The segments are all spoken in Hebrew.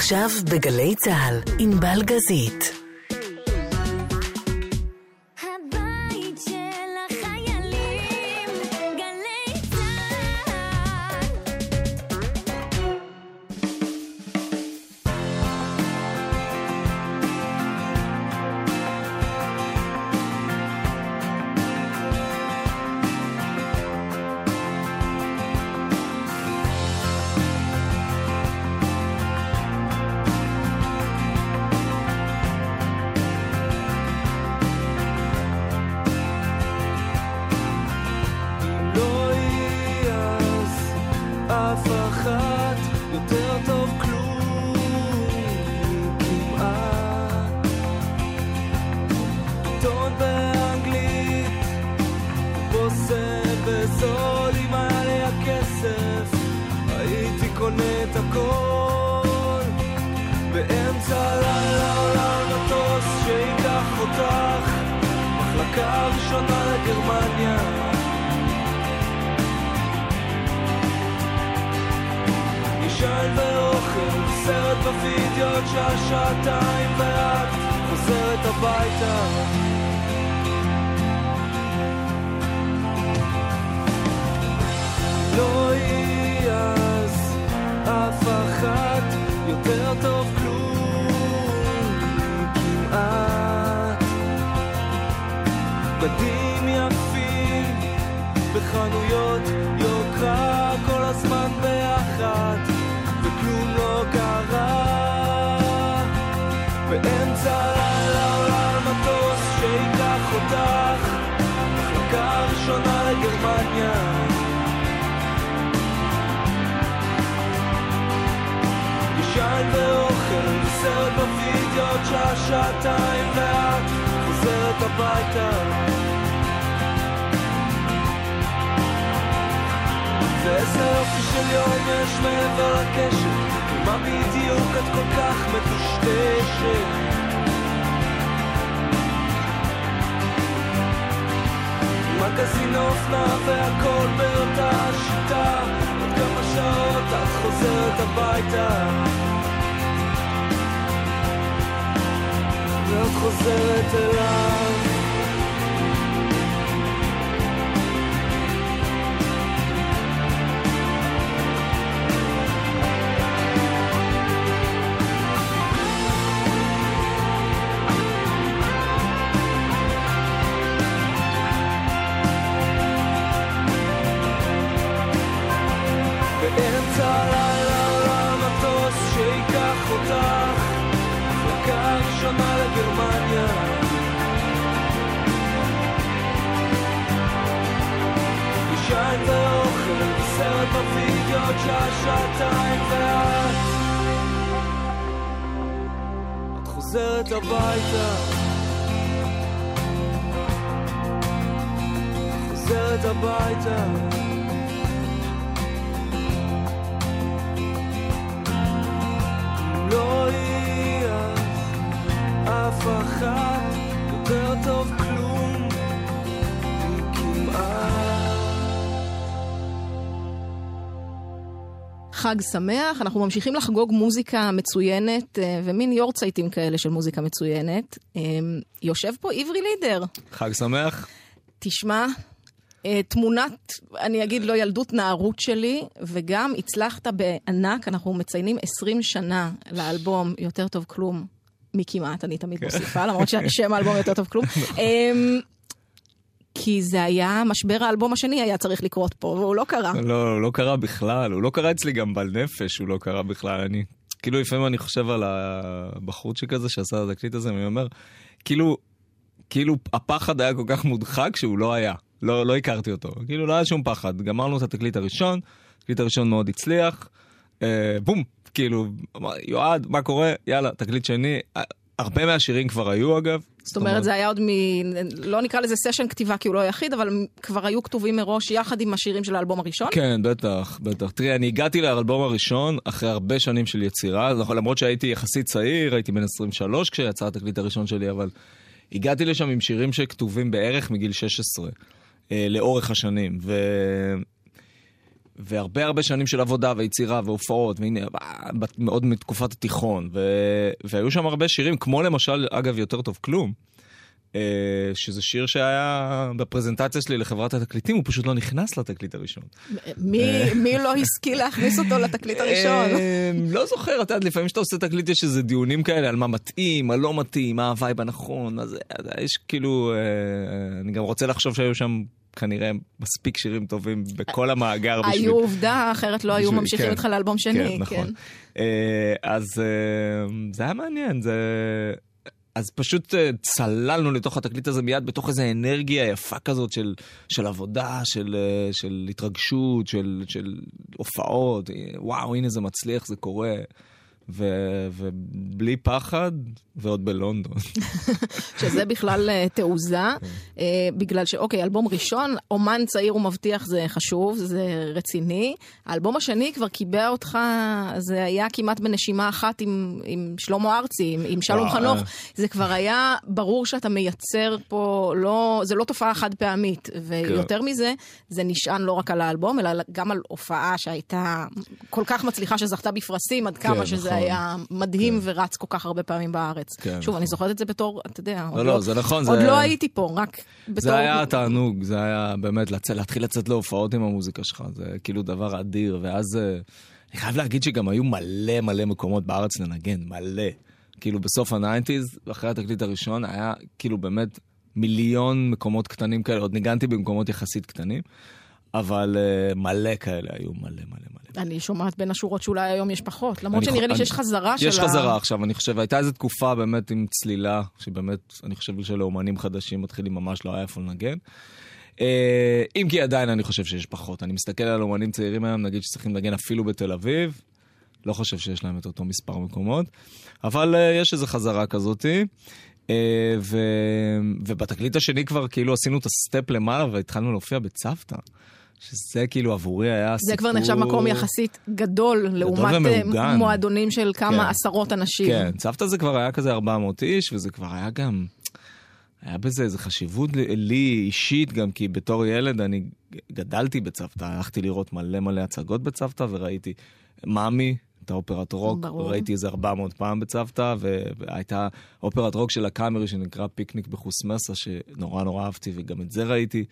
עכשיו בגלי צה"ל, עם בלגזית. בדים יפים בחנויות יוקרה כל הזמן ביחד וכלום לא קרה. באמצע הלילה עולה על מטוס שייקח אותך מחלקה ראשונה לגרמניה. ישן ואוכל סרט בווידאו עוד שעה שעתיים ואת חוזרת הביתה. ואיזה יופי של יום יש מעבר לקשר מה בדיוק את כל כך מטושטשת? מגזין אופנה והכל באותה שיטה עוד כמה שעות את חוזרת הביתה ואת חוזרת אליו שעתיים ואת. את חוזרת הביתה. חוזרת הביתה חג שמח, אנחנו ממשיכים לחגוג מוזיקה מצוינת אה, ומין יורצייטים כאלה של מוזיקה מצוינת. אה, יושב פה עברי לידר, חג שמח. תשמע, אה, תמונת, אני אגיד לא ילדות נערות שלי, וגם הצלחת בענק, אנחנו מציינים 20 שנה לאלבום יותר טוב כלום מכמעט, אני תמיד מוסיפה, למרות ששם האלבום יותר טוב כלום. כי זה היה, משבר האלבום השני היה צריך לקרות פה, והוא לא קרה. לא, לא קרה בכלל, הוא לא קרה אצלי גם בנפש, הוא לא קרה בכלל. אני, כאילו לפעמים אני חושב על הבחורצ'יק הזה שעשה את התקליט הזה, ואני אומר, כאילו, כאילו הפחד היה כל כך מודחק שהוא לא היה. לא, לא הכרתי אותו. כאילו לא היה שום פחד. גמרנו את התקליט הראשון, התקליט הראשון מאוד הצליח, אה, בום, כאילו, יועד, מה קורה? יאללה, תקליט שני. אה, הרבה מהשירים כבר היו אגב. זאת אומרת, זה היה עוד מ... לא נקרא לזה סשן כתיבה כי הוא לא היחיד, אבל כבר היו כתובים מראש יחד עם השירים של האלבום הראשון? כן, בטח, בטח. תראי, אני הגעתי לאלבום הראשון אחרי הרבה שנים של יצירה, נכון, למרות שהייתי יחסית צעיר, הייתי בן 23 כשיצא התקליט הראשון שלי, אבל הגעתי לשם עם שירים שכתובים בערך מגיל 16, אה, לאורך השנים. ו... והרבה הרבה שנים של עבודה ויצירה והופעות, והנה, בת- מאוד מתקופת התיכון, ו... והיו שם הרבה שירים, כמו למשל, אגב, יותר טוב כלום, אה, שזה שיר שהיה בפרזנטציה שלי לחברת התקליטים, הוא פשוט לא נכנס לתקליט הראשון. מי מי לא השכיל להכניס אותו לתקליט הראשון? אה, לא זוכר, את יודעת, לפעמים כשאתה עושה תקליט יש איזה דיונים כאלה על מה מתאים, מה לא מתאים, מה ה-vibe הנכון, אז אה, יש כאילו, אה, אני גם רוצה לחשוב שהיו שם כנראה מספיק שירים טובים בכל המאגר בשביל... היו עובדה, אחרת לא היו ממשיכים כן. איתך לאלבום שני. כן, נכון. אה, אז אה, זה היה מעניין, זה... אז פשוט אה, צללנו לתוך התקליט הזה מיד בתוך איזו אנרגיה יפה כזאת של, של עבודה, של, אה, של התרגשות, של, של הופעות. אה, וואו, הנה זה מצליח, זה קורה. ו, ובלי פחד, ועוד בלונדון. שזה בכלל אה, תעוזה, אה, בגלל שאוקיי, אלבום ראשון, אומן צעיר ומבטיח זה חשוב, זה רציני. האלבום השני כבר קיבע אותך, זה היה כמעט בנשימה אחת עם, עם שלמה ארצי, עם, עם שלום חנוך. זה כבר היה ברור שאתה מייצר פה, לא, זה לא תופעה חד פעמית. ויותר מזה, זה נשען לא רק על האלבום, אלא גם על הופעה שהייתה כל כך מצליחה שזכתה בפרסים, עד כמה כן, שזה נכון. היה מדהים ורץ כל כך הרבה פעמים בארץ. כן, שוב, אני נכון. זוכרת את זה בתור, אתה יודע, עוד לא, זה נכון, עוד זה- לא הייתי פה, רק בתור... זה היה תענוג, זה היה באמת להתחיל לצאת להופעות עם המוזיקה שלך, זה כאילו דבר אדיר, ואז אה, אני חייב להגיד שגם היו מלא מלא מקומות בארץ לנגן, מלא. כאילו בסוף ה-nineties, אחרי התקליט הראשון, היה כאילו באמת מיליון מקומות קטנים כאלה, עוד ניגנתי במקומות יחסית קטנים, אבל אה, מלא כאלה היו, מלא מלא מלא. אני שומעת בין השורות שאולי היום יש פחות, למרות אני שנראה לי שיש חזרה של ה... יש חזרה עכשיו, אני חושב, הייתה איזו תקופה באמת עם צלילה, שבאמת, אני חושב שלאומנים חדשים מתחילים ממש לא היה איפה לנגן. אה, אם כי עדיין אני חושב שיש פחות. אני מסתכל על אומנים צעירים היום, נגיד שצריכים לנגן אפילו בתל אביב, לא חושב שיש להם את אותו מספר מקומות, אבל אה, יש איזו חזרה כזאתי. ו... ובתקליט השני כבר כאילו עשינו את הסטפ למעלה והתחלנו להופיע בצוותא. שזה כאילו עבורי היה זה סיפור... כבר נחשב מקום יחסית גדול, לעומת אה, ומאורגן. מועדונים של כמה כן. עשרות אנשים. כן, צוותא זה כבר היה כזה 400 איש, וזה כבר היה גם... היה בזה איזו חשיבות לי- לי אישית, גם כי בתור ילד אני גדלתי בצוותא, הלכתי לראות מלא מלא הצגות בצוותא, וראיתי מאמי, את האופרת רוק, ברור. ראיתי איזה 400 פעם בצוותא, והייתה אופרת רוק של הקאמרי שנקרא פיקניק בחוסמסה, שנורא נורא אהבתי, וגם את זה ראיתי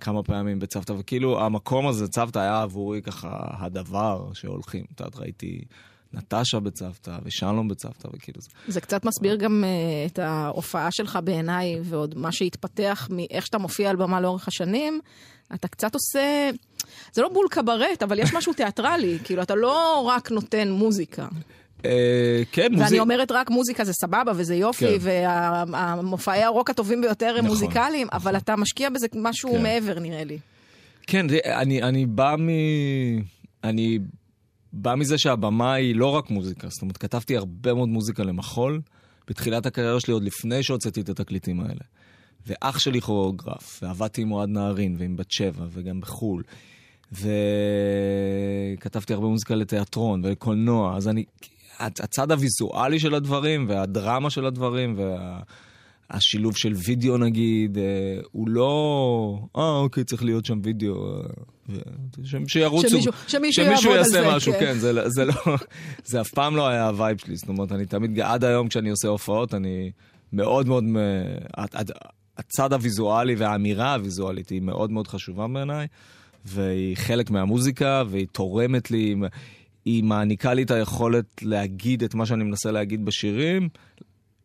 כמה פעמים בצוותא, וכאילו המקום הזה, צוותא היה עבורי ככה הדבר שהולכים. את יודעת, ראיתי נטשה בצוותא, ושלום בצוותא, וכאילו זה. זה קצת מסביר גם uh, את ההופעה שלך בעיניי, ועוד מה שהתפתח מאיך שאתה מופיע על במה לאורך השנים. אתה קצת עושה, זה לא בול קברט, אבל יש משהו תיאטרלי, כאילו, אתה לא רק נותן מוזיקה. אה, כן, ואני מוזיק... אומרת רק מוזיקה זה סבבה וזה יופי, כן. והמופעי הרוק הטובים ביותר הם נכון, מוזיקליים, אבל אתה משקיע בזה משהו כן. מעבר, נראה לי. כן, אני בא מ... אני בא מזה שהבמה היא לא רק מוזיקה, זאת אומרת, כתבתי הרבה מאוד מוזיקה למחול בתחילת הקריירה שלי, עוד לפני שהוצאתי את התקליטים האלה. ואח שלי כוריאוגרף, ועבדתי עם אוהד נהרין ועם בת שבע, וגם בחו"ל. וכתבתי הרבה מוזיקה לתיאטרון ולקולנוע, אז אני... הצ- הצד הוויזואלי של הדברים, והדרמה של הדברים, וה... השילוב של וידאו נגיד, אה, הוא לא, אה אוקיי, צריך להיות שם וידאו, אה, ו- שירוצו, שמישהו- שמישהו שמישהו יעבוד על יעשה זה, משהו, כן. כן, זה, לא- זה לא, זה אף פעם לא היה ה-vibe שלי, זאת אומרת, אני תמיד, עד היום כשאני עושה הופעות, אני מאוד מאוד, הד- הד- הצד הוויזואלי והאמירה הוויזואלית היא מאוד מאוד חשובה בעיניי, והיא חלק מהמוזיקה, והיא תורמת לי, היא מעניקה לי את היכולת להגיד את מה שאני מנסה להגיד בשירים,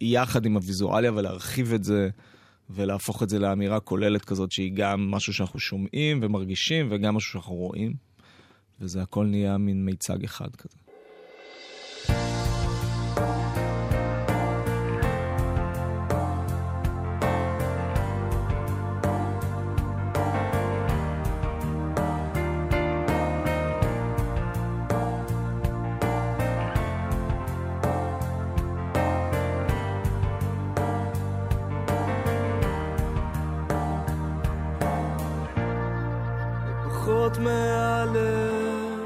יחד עם הוויזואליה ולהרחיב את זה ולהפוך את זה לאמירה כוללת כזאת שהיא גם משהו שאנחנו שומעים ומרגישים וגם משהו שאנחנו רואים. וזה הכל נהיה מין מיצג אחד כזה. דמעות מהלב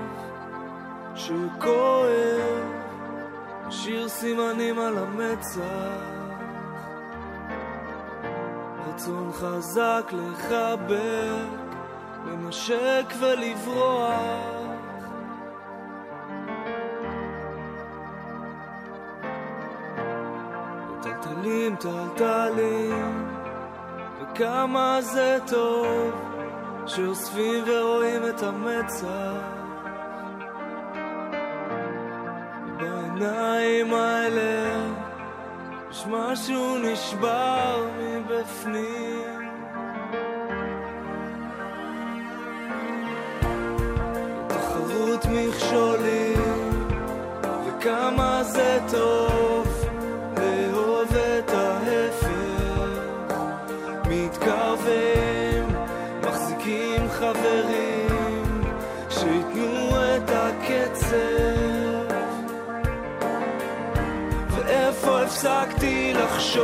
שכואב, שיר סימנים על המצח. רצון חזק לחבק, לנשק ולברוח. טלטלים, טלטלים, וכמה זה טוב. שאוספים ורואים את המצח. ובעיניים האלה יש משהו נשבר מבפנים. תחרות מכשולים, וכמה זה טוב הפסקתי לחשוב?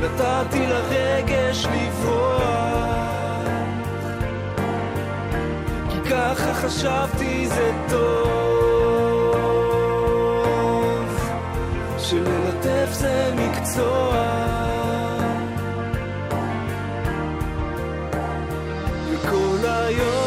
נתתי לרגש לברוח, כי ככה חשבתי זה טוב, שללטף זה מקצוע. וכל היום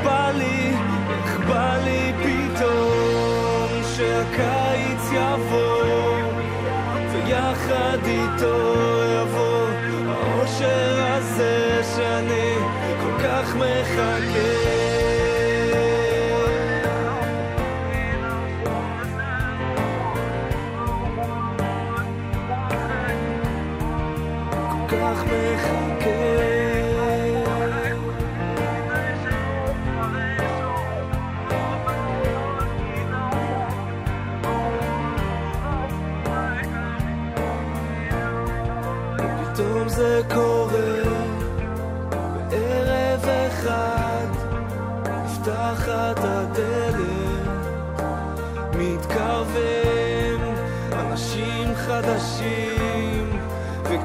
ובא לי, איך בא לי פתאום שהקיץ יבוא, ויחד איתו יבוא האושר הזה שאני כל כך מחכה.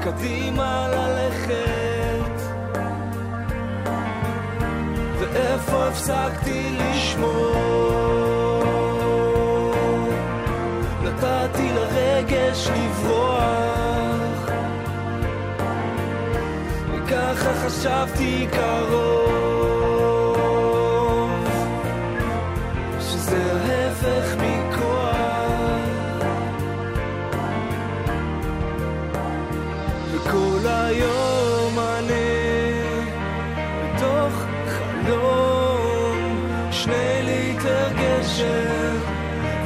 וקדימה ללכת. ואיפה הפסקתי לשמור? נתתי לרגש לברוח. וככה חשבתי קרוב וכל היום אני בתוך חלום. שני ליטר גשם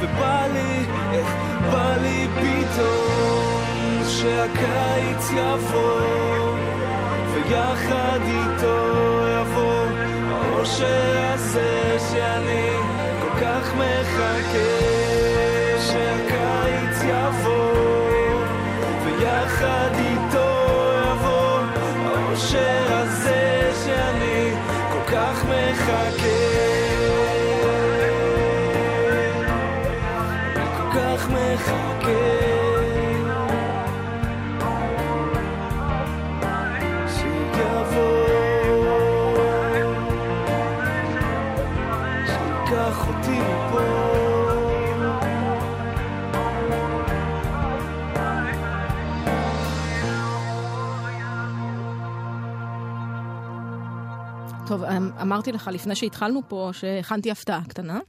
ובא לי, איך בא לי פתאום שהקיץ יבוא ויחד איתו יבוא האושר הזה שאני כל כך מחכה. שהקיץ יבוא ויחד איתו האושר הזה שאני כל כך מחכה טוב, אמ- אמרתי לך לפני שהתחלנו פה שהכנתי הפתעה קטנה.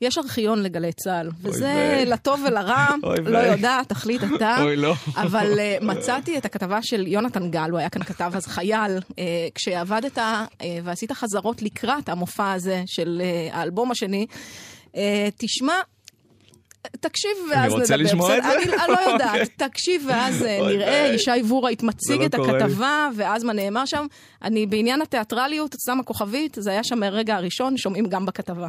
יש ארכיון לגלי צה"ל, וזה. לטוב ולרע, לא ויי. יודעת, תחליט אתה. אוי, לא. אבל אה, מצאתי את הכתבה של יונתן גל, הוא היה כאן כתב אז חייל, אה, כשעבדת אה, ועשית חזרות לקראת המופע הזה של האלבום השני. תשמע, תקשיב ואז נדבר. רוצה לשמוע את? זה? אני אני לא יודעת. אוקיי. תקשיב ואז אה, נראה. ישי וורייט מציג לא את. הכתבה, ואז מה נאמר שם. אני בעניין התיאטרליות, שמה כוכבית, זה היה שם מהרגע הראשון, שומעים גם בכתבה.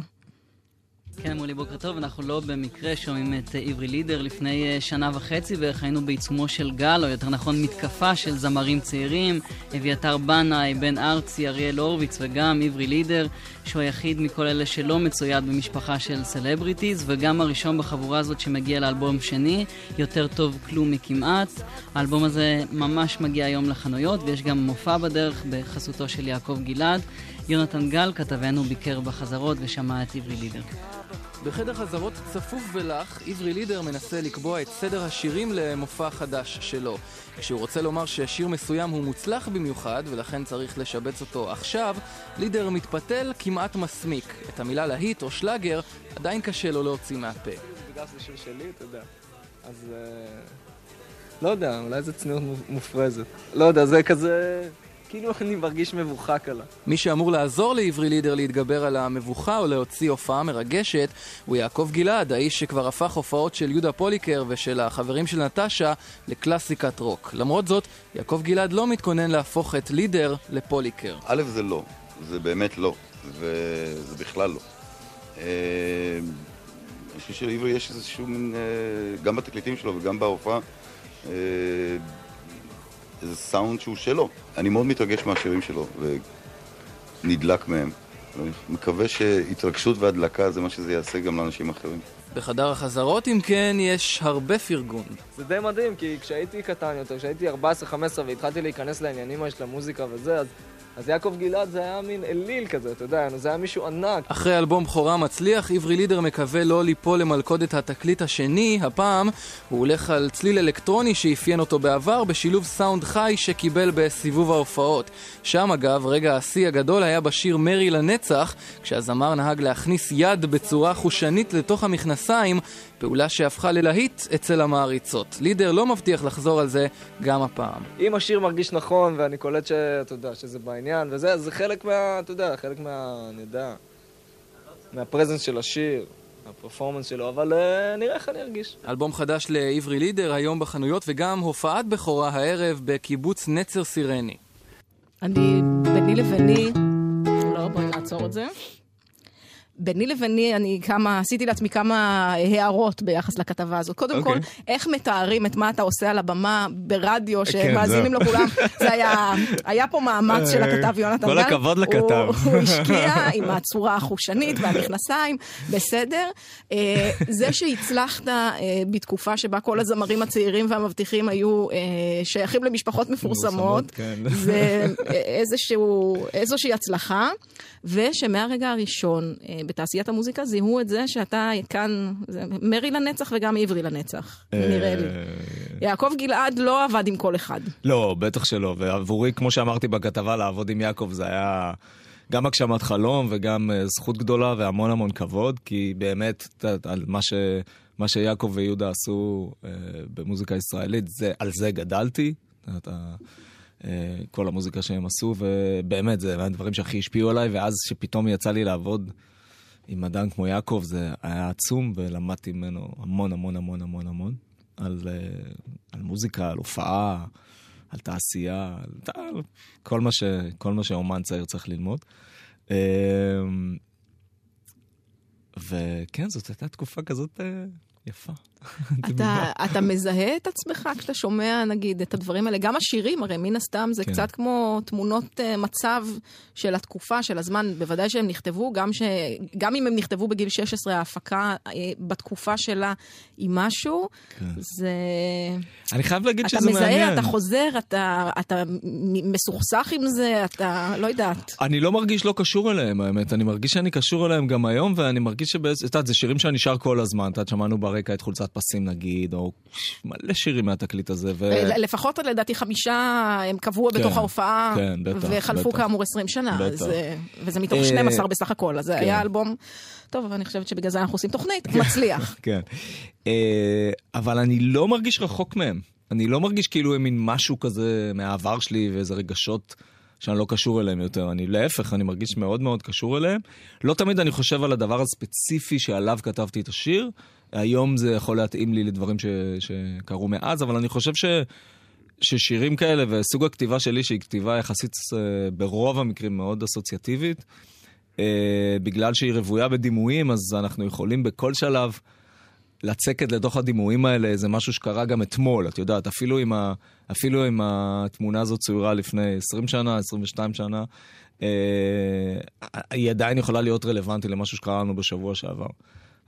כן, אמרו לי בוקר טוב, אנחנו לא במקרה שומעים את עברי לידר. לפני אה, שנה וחצי בערך היינו בעיצומו של גל, או יותר נכון מתקפה של זמרים צעירים, אביתר בנאי, בן ארצי, אריאל הורוביץ וגם עברי לידר, שהוא היחיד מכל אלה שלא מצויד במשפחה של סלבריטיז, וגם הראשון בחבורה הזאת שמגיע לאלבום שני, יותר טוב כלום מכמעט. האלבום הזה ממש מגיע היום לחנויות, ויש גם מופע בדרך בחסותו של יעקב גלעד. יונתן גל, כתבנו, ביקר בחזרות ושמע את עברי לידר. בחדר חזרות צפוף ולח, עברי לידר מנסה לקבוע את סדר השירים למופע חדש שלו. כשהוא רוצה לומר ששיר מסוים הוא מוצלח במיוחד, ולכן צריך לשבץ אותו עכשיו, לידר מתפתל כמעט מסמיק. את המילה להיט או שלאגר עדיין קשה לו להוציא מהפה. בגלל שזה שיר שלי, אתה יודע. אז... לא יודע, אולי זו צניעות מופרזת. לא יודע, זה כזה... כאילו אני מרגיש מבוכה קלה. מי שאמור לעזור לעברי לידר להתגבר על המבוכה או להוציא הופעה מרגשת הוא יעקב גלעד, האיש שכבר הפך הופעות של יהודה פוליקר ושל החברים של נטשה לקלאסיקת רוק. למרות זאת, יעקב גלעד לא מתכונן להפוך את לידר לפוליקר. א', זה לא. זה באמת לא. וזה בכלל לא. אה, אני חושב שלעברי יש איזשהו מין, אה, גם בתקליטים שלו וגם בהופעה, איזה סאונד שהוא שלו. אני מאוד מתרגש מהשירים שלו ונדלק מהם. ואני מקווה שהתרגשות והדלקה זה מה שזה יעשה גם לאנשים אחרים. בחדר החזרות, אם כן, יש הרבה פרגון. זה די מדהים, כי כשהייתי קטן יותר, כשהייתי 14-15 והתחלתי להיכנס לעניינים של המוזיקה וזה, אז, אז יעקב גלעד זה היה מין אליל כזה, אתה יודע, זה היה מישהו ענק. אחרי אלבום בכורה מצליח, עברי לידר מקווה לא ליפול למלכודת התקליט השני, הפעם הוא הולך על צליל אלקטרוני שאפיין אותו בעבר, בשילוב סאונד חי שקיבל בסיבוב ההופעות. שם אגב, רגע השיא הגדול היה בשיר מרי לנצח, כשהזמר נהג להכניס יד בצורה חושנית לתוך המכנסיים, פעולה שהפכה ללהיט אצל המעריצות. לידר לא מבטיח לחזור על זה גם הפעם. אם השיר מרגיש נכון ואני קולט שאתה יודע, שזה בעניין וזה, אז זה חלק מה... אתה יודע, חלק מה... אני יודע... מהפרזנס של השיר, הפרפורמנס שלו, אבל uh, נראה איך אני ארגיש. אלבום חדש לעברי לידר היום בחנויות וגם הופעת בכורה הערב בקיבוץ נצר סירני. אני, ביני לביני, לא, בואי נעצור את זה. ביני לביני, אני כמה, עשיתי לעצמי כמה הערות ביחס לכתבה הזאת. קודם אוקיי. כל, איך מתארים את מה אתה עושה על הבמה ברדיו, כן, שמאזינים. לו כולם, זה היה, היה פה מאמץ של הכתב יונתן כל. הכבוד לכתב. הוא, הוא השקיע עם הצורה החושנית והמכנסיים, בסדר. אה, זה שהצלחת אה, בתקופה שבה כל הזמרים הצעירים והמבטיחים היו אה, שייכים למשפחות מפורסמות, מפורסמות, כן. זה איזשהו, איזושהי הצלחה, ושמהרגע הראשון אה, בתעשיית המוזיקה זיהו את זה שאתה כאן, זה מרי לנצח וגם עברי לנצח, נראה לי. אה, יעקב גלעד לא עבד עם כל אחד. לא, בטח שלא. ועבורי, כמו שאמרתי בכתבה, לעבוד עם יעקב זה היה גם הגשמת חלום וגם אה, זכות גדולה והמון המון כבוד, כי באמת, על מה, ש, מה שיעקב ויהודה עשו אה, במוזיקה הישראלית, זה, על זה גדלתי. את יודעת, ה- אה, כל המוזיקה שהם עשו, ובאמת, זה מהדברים שהכי השפיעו עליי, ואז שפתאום יצא לי לעבוד עם אדם כמו יעקב, זה היה עצום, ולמדתי ממנו המון המון המון המון המון. על, אה, על מוזיקה, על הופעה, על תעשייה, על, על כל, מה ש, כל מה שאומן צעיר צריך ללמוד. אה, וכן, זאת הייתה תקופה כזאת אה, יפה. אתה, אתה מזהה את עצמך כשאתה שומע, נגיד, את הדברים האלה? גם השירים, הרי מן הסתם זה כן. קצת כמו תמונות uh, מצב של התקופה, של הזמן, בוודאי שהם נכתבו, גם, ש... גם אם הם נכתבו בגיל 16, ההפקה uh, בתקופה שלה היא משהו, כן. זה... אני חייב להגיד אתה שזה מזהה, מעניין. אתה חוזר, אתה, אתה מ- מסוכסך עם זה, אתה לא יודעת. אני לא מרגיש לא קשור אליהם, האמת. אני מרגיש שאני קשור אליהם גם היום, ואני מרגיש שבאיזה... את יודעת, זה שירים שאני שר כל הזמן. את יודעת, שמענו ברקע את חולצת פסים נגיד, או מלא שירים מהתקליט הזה. ו... אה, לפחות לדעתי חמישה הם קבעו כן, בתוך ההופעה, כן, בטח, וחלפו בטח. כאמור 20 שנה, בטח. אז, אה, וזה מתוך אה, 12 בסך הכל, אז זה כן. היה אלבום, טוב, אבל אני חושבת שבגלל זה אנחנו עושים תוכנית, מצליח. כן. אה, אבל אני לא מרגיש רחוק מהם. אני לא מרגיש כאילו הם מין משהו כזה מהעבר שלי ואיזה רגשות שאני לא קשור אליהם יותר. אני להפך, אני מרגיש מאוד מאוד קשור אליהם. לא תמיד אני חושב על הדבר הספציפי שעליו כתבתי את השיר. היום זה יכול להתאים לי לדברים ש, שקרו מאז, אבל אני חושב ש... ששירים כאלה וסוג הכתיבה שלי, שהיא כתיבה יחסית אה, ברוב המקרים מאוד אסוציאטיבית, אה, בגלל שהיא רוויה בדימויים, אז אנחנו יכולים בכל שלב לצקת לתוך הדימויים האלה איזה משהו שקרה גם אתמול, את יודעת, אפילו אם, ה, אפילו אם התמונה הזאת צוירה לפני 20 שנה, 22 שנה, אה, היא עדיין יכולה להיות רלוונטית למשהו שקרה לנו בשבוע שעבר.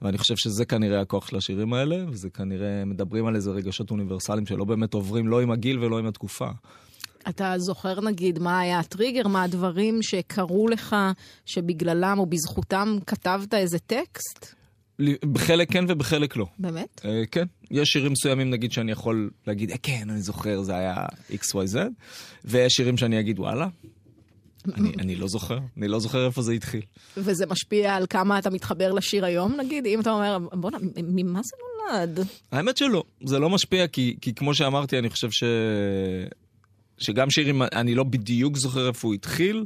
ואני חושב שזה כנראה הכוח של השירים האלה, וזה כנראה מדברים על איזה רגשות אוניברסליים שלא באמת עוברים לא עם הגיל ולא עם התקופה. אתה זוכר נגיד מה היה הטריגר, מה הדברים שקרו לך, שבגללם או בזכותם כתבת איזה טקסט? בחלק כן ובחלק לא. באמת? אה, כן, יש שירים מסוימים נגיד שאני יכול להגיד, "אה, כן, אני זוכר, זה היה XYZ, ויש שירים שאני אגיד, וואלה, אני, אני לא זוכר, אני לא זוכר איפה זה התחיל. וזה משפיע על כמה אתה מתחבר לשיר היום, נגיד? אם אתה אומר, בוא'נה, ממה זה נולד? האמת שלא, זה לא משפיע, כי, כי כמו שאמרתי, אני חושב ש... שגם שירים, אני לא בדיוק זוכר איפה הוא התחיל.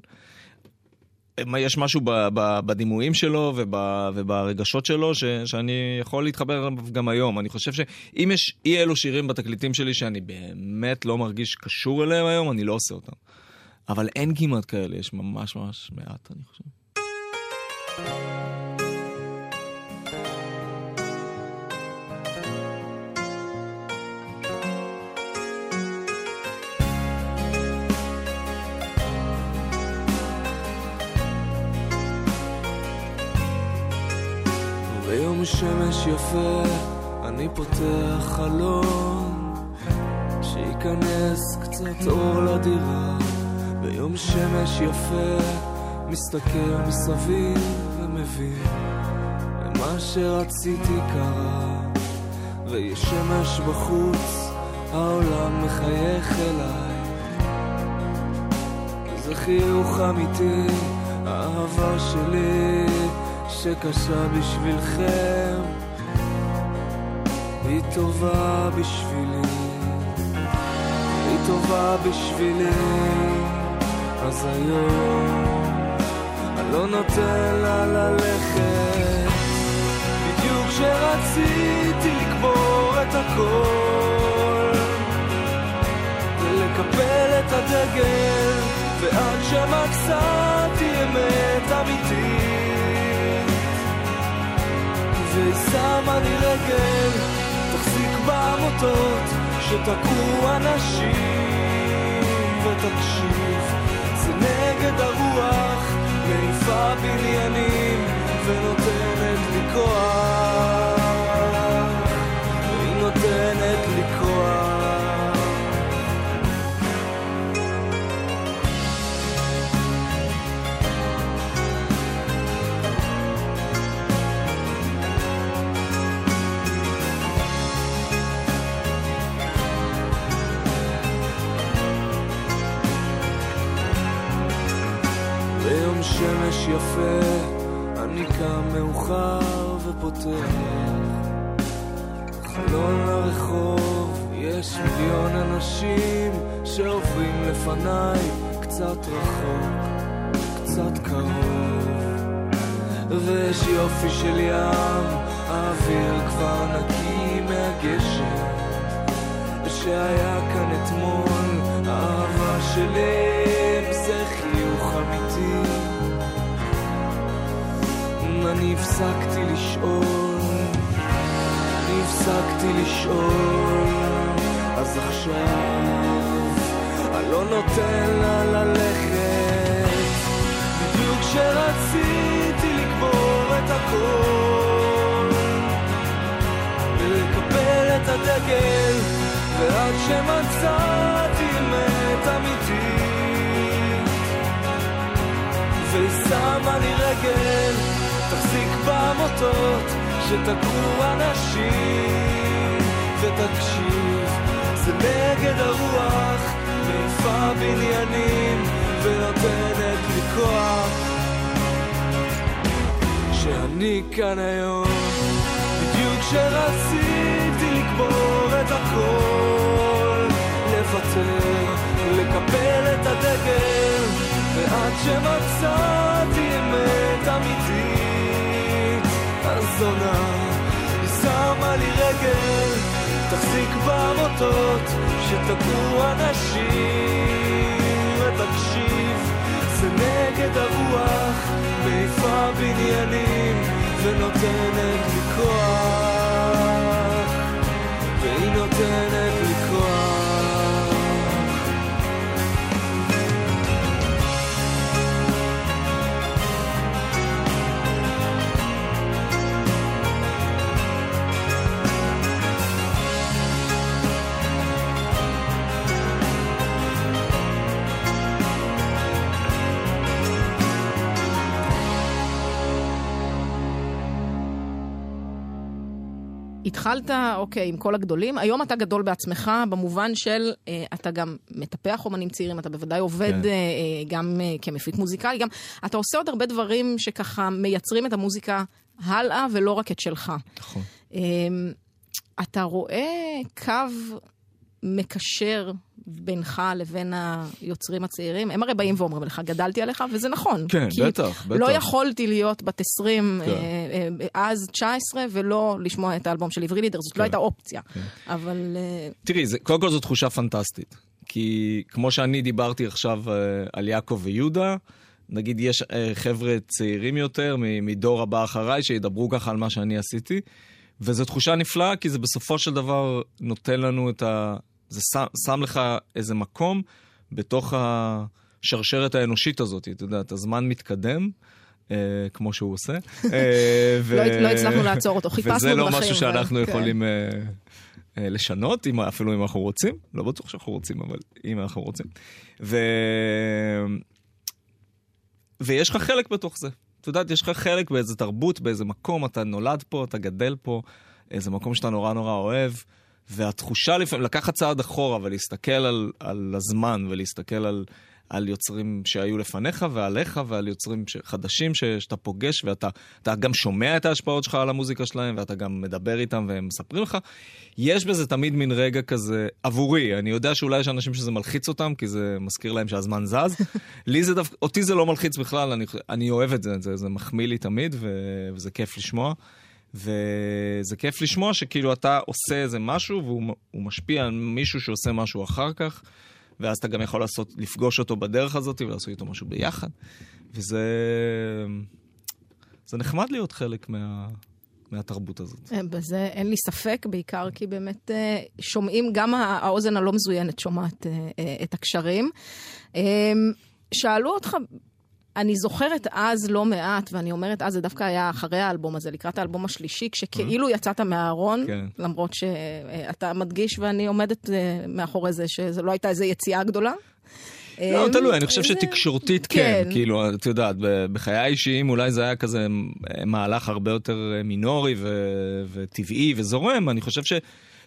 יש משהו ב, ב, בדימויים שלו וב, וברגשות שלו ש, שאני יכול להתחבר אליו גם היום. אני חושב שאם יש אי אלו שירים בתקליטים שלי שאני באמת לא מרגיש קשור אליהם היום, אני לא עושה אותם. אבל אין כמעט כאלה, יש ממש ממש מעט, אני חושב. שמש יפה אני פותח חלון שייכנס קצת אור לדירה. ביום שמש יפה מסתכל מסביב ומבין ומה שרציתי קרה. ויש שמש בחוץ העולם מחייך אליי. זה חיוך אמיתי האהבה שלי שקשה בשבילכם היא טובה בשבילי. היא טובה בשבילי. אז היום אני לא נותן לה ללכת. בדיוק כשרציתי לקבור את הכל ולקפל את הדגל ועד שמצאתי אמת אמיתית. והיא שמה לי רגל בעמותות שתקעו אנשים ותקשיב זה נגד הרוח מעיפה בניינים ונותנת לי כוח לפניי קצת רחוק, קצת קרוב ויש יופי של ים, האוויר כבר נקי מהגשם שהיה כאן אתמול, האהבה שלי זה חיוך אמיתי. אני הפסקתי לשאול, אני הפסקתי לשאול, אז עכשיו לא נותן לה ללכת, בדיוק כשרציתי לקבור את הכל, ולקפל את הדגל, ועד שמצאתי אמת אמיתית, והיא שמה לי רגל, תחזיק במוטות שתקעו אנשים, ותקשיב, זה נגד הרוח, מעיפה בניינים ונותנת לי כוח. שאני כאן היום, בדיוק כשרציתי לקבור את הכל, לוותר, לקפל את הדגל, ועד שמצאתי אמת אמיתית, הזונה, היא שמה לי רגל, תחזיק במוטות, שתקעו אנשים, ותקשיב, זה נגד הרוח, מעיפה בניינים, ונותנת לי כוח, והיא נותנת לי כוח. התחלת, אוקיי, עם כל הגדולים, היום אתה גדול בעצמך, במובן של אה, אתה גם מטפח אומנים צעירים, אתה בוודאי עובד כן. אה, אה, גם אה, כמפיק מוזיקלי, גם אתה עושה עוד הרבה דברים שככה מייצרים את המוזיקה הלאה, ולא רק את שלך. נכון. אמ, אתה רואה קו מקשר בינך לבין היוצרים הצעירים? הם הרי באים ואומרים לך, גדלתי עליך, וזה נכון. כן, בטח, בטח. לא יכולתי להיות בת 20, כן. אה, אה, אז 19, ולא לשמוע את האלבום של עברי לידר, זאת לא הייתה אופציה. אבל... אה, תראי, זה, קודם כל זו תחושה פנטסטית. כי כמו שאני דיברתי עכשיו אה, על יעקב ויהודה, נגיד יש אה, חבר'ה צעירים יותר מדור הבא אחריי שידברו ככה על מה שאני עשיתי, וזו תחושה נפלאה כי זה בסופו של דבר נותן לנו את ה... זה שם, שם לך איזה מקום בתוך השרשרת האנושית הזאת, את יודעת, הזמן מתקדם. אה, כמו שהוא עושה. אה, ו- לא- לא הצלחנו לעצור אותו, חיפשנו וזה לא דרכים, משהו שאנחנו אבל- כן. יכולים אה, לשנות, אם, אפילו אם אנחנו רוצים. לא בטוח שאנחנו רוצים, אבל אם אנחנו רוצים. ו... ויש לך חלק בתוך זה. את יודעת, יש לך חלק באיזה תרבות, באיזה מקום, אתה נולד פה, אתה גדל פה, איזה מקום שאתה נורא נורא אוהב. והתחושה לפעמים, לקחת צעד אחורה ולהסתכל על, על הזמן ולהסתכל על, על יוצרים שהיו לפניך ועליך ועל יוצרים ש- חדשים ש, שאתה פוגש ואתה אתה גם שומע את ההשפעות שלך על המוזיקה שלהם ואתה גם מדבר איתם והם מספרים לך. יש בזה תמיד מין רגע כזה עבורי, אני יודע שאולי יש אנשים שזה מלחיץ אותם כי זה מזכיר להם שהזמן זז. לי זה דווקא, אותי זה לא מלחיץ בכלל, אני, אני אוהב את זה, זה, זה מחמיא לי תמיד ו, וזה כיף לשמוע. וזה כיף לשמוע שכאילו אתה עושה איזה משהו והוא הוא משפיע על מישהו שעושה משהו אחר כך, ואז אתה גם יכול לעשות, לפגוש אותו בדרך הזאת ולעשות איתו משהו ביחד. וזה... זה נחמד להיות חלק מה, מהתרבות הזאת. אה, בזה אין לי ספק, בעיקר כי באמת אה, שומעים, גם הא- האוזן הלא מזוינת שומעת אה, את הקשרים. שאלו אותך, אני זוכרת אז לא מעט, ואני אומרת אז, זה דווקא היה אחרי האלבום הזה, לקראת האלבום השלישי, כשכאילו יצאת מהארון, כן. למרות שאתה מדגיש ואני עומדת אה, מאחורי זה, שזו לא הייתה איזו יציאה גדולה. לא, אה, תלוי, אני חושב זה- שתקשורתית כן, כאילו, את יודעת, בחיי האישיים אולי זה היה כזה אה, מהלך הרבה יותר אה, מינורי וטבעי וזורם, אני חושב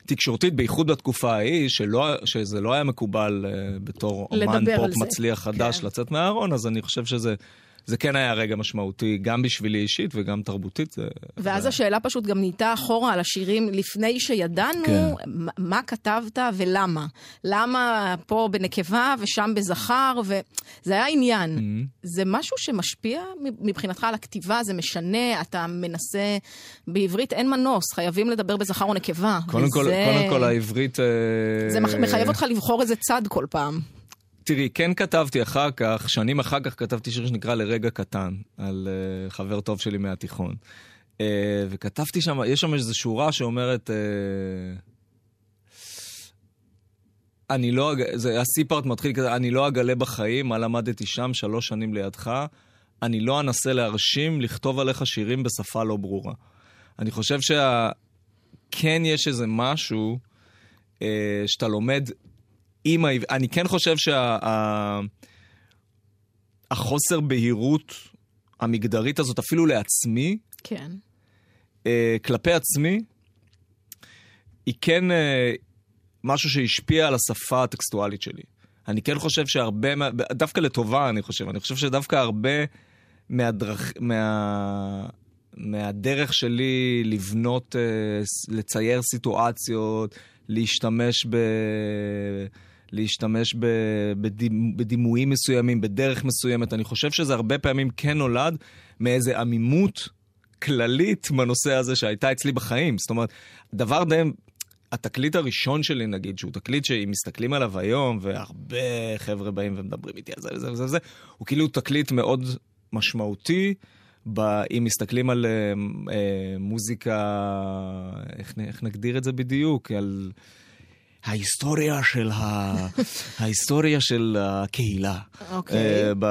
שתקשורתית, בייחוד בתקופה ההיא, שלא, שזה לא היה מקובל אה, בתור אומן פופ. מצליח חדש כן. לצאת מהארון, אז אני חושב שזה... זה כן היה רגע משמעותי, גם בשבילי אישית וגם תרבותית. זה, ואז זה... השאלה פשוט גם נהייתה אחורה על השירים לפני שידענו כן. מה- כתבת ולמה. למה פה בנקבה ושם בזכר, וזה היה עניין. Mm-hmm. זה משהו שמשפיע מבחינתך על הכתיבה, זה משנה, אתה מנסה... בעברית אין מנוס, חייבים לדבר בזכר או נקבה. קודם, כל, וזה- קודם כל העברית... אה, זה מח- מחייב אותך לבחור איזה צד כל פעם. תראי, כן כתבתי אחר כך, שנים אחר כך כתבתי שיר שנקרא לרגע קטן, על uh, חבר טוב שלי מהתיכון. Uh, וכתבתי שם, יש שם איזו שורה שאומרת, uh, אני לא, אג- זה, הסי-פארט מתחיל כזה, אני לא אגלה בחיים מה למדתי שם שלוש שנים לידך, אני לא אנסה להרשים לכתוב עליך שירים בשפה לא ברורה. אני חושב שכן יש איזה משהו אה, שאתה לומד עם העברית. אני כן חושב שהחוסר בהירות המגדרית הזאת, אפילו לעצמי, כן. אה, כלפי עצמי, היא כן אה, משהו שהשפיע על השפה הטקסטואלית שלי. אני כן חושב שהרבה, דווקא לטובה אני חושב, אני חושב שדווקא הרבה מהדרך, מה, מהדרך שלי לבנות, אה, לצייר סיטואציות, להשתמש ב... להשתמש ב, בדימ, בדימויים מסוימים, בדרך מסוימת. אני חושב שזה הרבה פעמים כן נולד מאיזה עמימות כללית בנושא הזה שהייתה אצלי בחיים. זאת אומרת, דבר די... התקליט הראשון שלי, נגיד, שהוא תקליט שאם מסתכלים עליו היום, והרבה חבר'ה באים ומדברים איתי על זה וזה וזה וזה, הוא כאילו תקליט מאוד משמעותי. ב, אם מסתכלים על אה, אה, מוזיקה, איך, איך נגדיר את זה בדיוק? על ההיסטוריה של, ה, ההיסטוריה של הקהילה. אוקיי. אה, ב,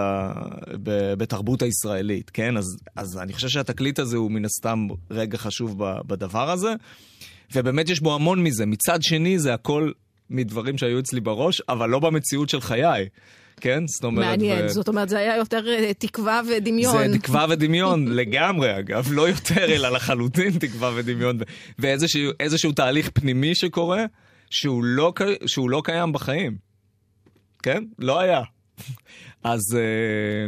ב, בתרבות הישראלית, כן? אז, אז אני חושב שהתקליט הזה הוא מן הסתם רגע חשוב ב, בדבר הזה, ובאמת יש בו המון מזה. מצד שני, זה הכל מדברים שהיו אצלי בראש, אבל לא במציאות של חיי. כן? זאת אומרת... מעניין, ו- זאת אומרת, זה היה יותר אה, תקווה ודמיון. זה תקווה ודמיון לגמרי, אגב, לא יותר, אלא לחלוטין תקווה ודמיון, ואיזשהו איזשהו תהליך פנימי שקורה, שהוא לא, שהוא לא קיים בחיים. כן? לא היה. אז... אה,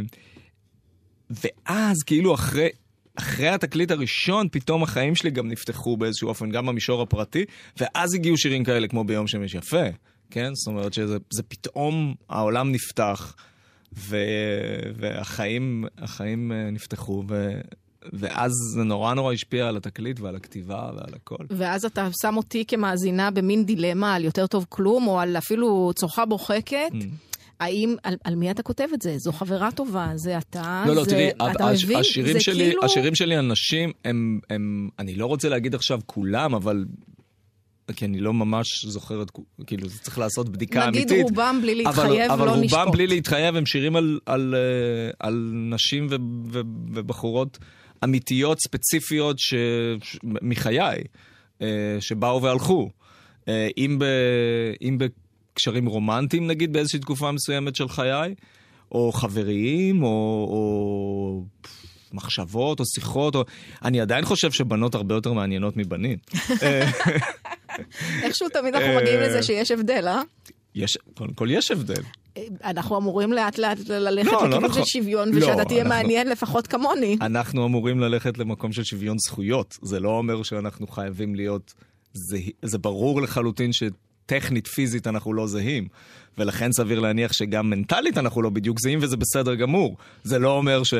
ואז, כאילו, אחרי... אחרי התקליט הראשון, פתאום החיים שלי גם נפתחו באיזשהו אופן, גם במישור הפרטי, ואז הגיעו שירים כאלה כמו ביום שמש יפה, כן? זאת אומרת שזה זה פתאום, העולם נפתח, ו, והחיים החיים אה, נפתחו, ו, ואז זה נורא נורא השפיע על התקליט ועל הכתיבה ועל הכל. ואז אתה שם אותי כמאזינה במין דילמה על יותר טוב כלום, או על אפילו צוחה בוחקת. Mm. האם, על, על מי אתה כותב את זה? זו חברה טובה, זה אתה, לא, לא, זה, תראי, אתה הש- מבין? השירים זה שלי, כאילו... השירים שלי על נשים הם, הם, אני לא רוצה להגיד עכשיו כולם, אבל... כי אני לא ממש זוכר את, כאילו, זה צריך לעשות בדיקה נגיד אמיתית. רובם בלי אבל, להתחייב, אבל לא רובם נשפוט. בלי להתחייב הם שירים על, על, אה, על נשים ו, ו, ובחורות אמיתיות, ספציפיות ש, ש, מחיי, אה, שבאו והלכו. אה, אם, ב, אם בקשרים רומנטיים, נגיד, באיזושהי תקופה מסוימת של חיי, או חבריים, או, או מחשבות, או שיחות, או... אני עדיין חושב שבנות הרבה יותר מעניינות מבנים. אה, איכשהו תמיד אנחנו מגיעים לזה שיש הבדל, אה? יש, קודם כל יש הבדל. אנחנו אמורים לאט לאט ללכת לא, לא לכיוון נכון. של שוויון, לא, ושאתה תהיה אנחנו- מעניין לפחות כמוני. אנחנו אמורים ללכת למקום של שוויון זכויות. זה לא אומר שאנחנו חייבים להיות... זה, זה ברור לחלוטין שטכנית, פיזית, אנחנו לא זהים. ולכן סביר להניח שגם מנטלית אנחנו לא בדיוק זהים, וזה בסדר גמור. זה לא אומר ש...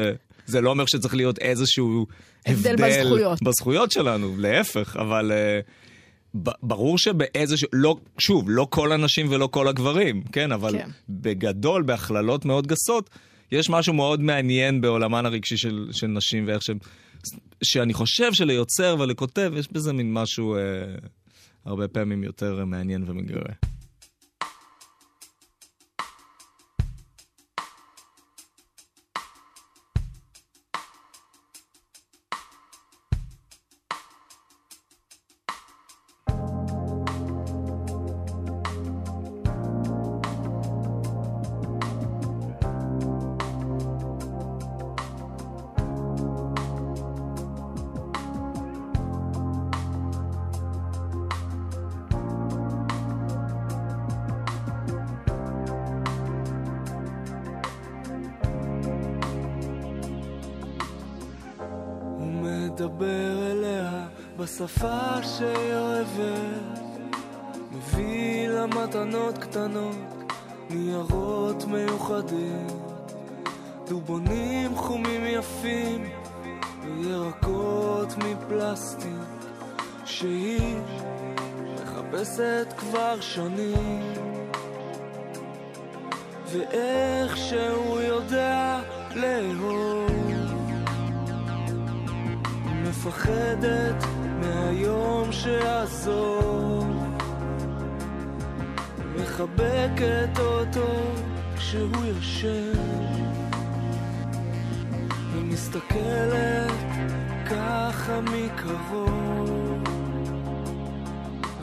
זה לא אומר שצריך להיות איזשהו הבדל הבדל, בזכויות. בזכויות שלנו, להפך, אבל uh, ברור שבאיזשהו, לא, שוב, לא כל הנשים ולא כל הגברים, כן, אבל כן. בגדול, בהכללות מאוד גסות, יש משהו מאוד מעניין בעולמן הרגשי של, של נשים ואיך שהם... שאני חושב שליוצר ולכותב, יש בזה מין משהו אה, הרבה פעמים יותר מעניין ומגרה.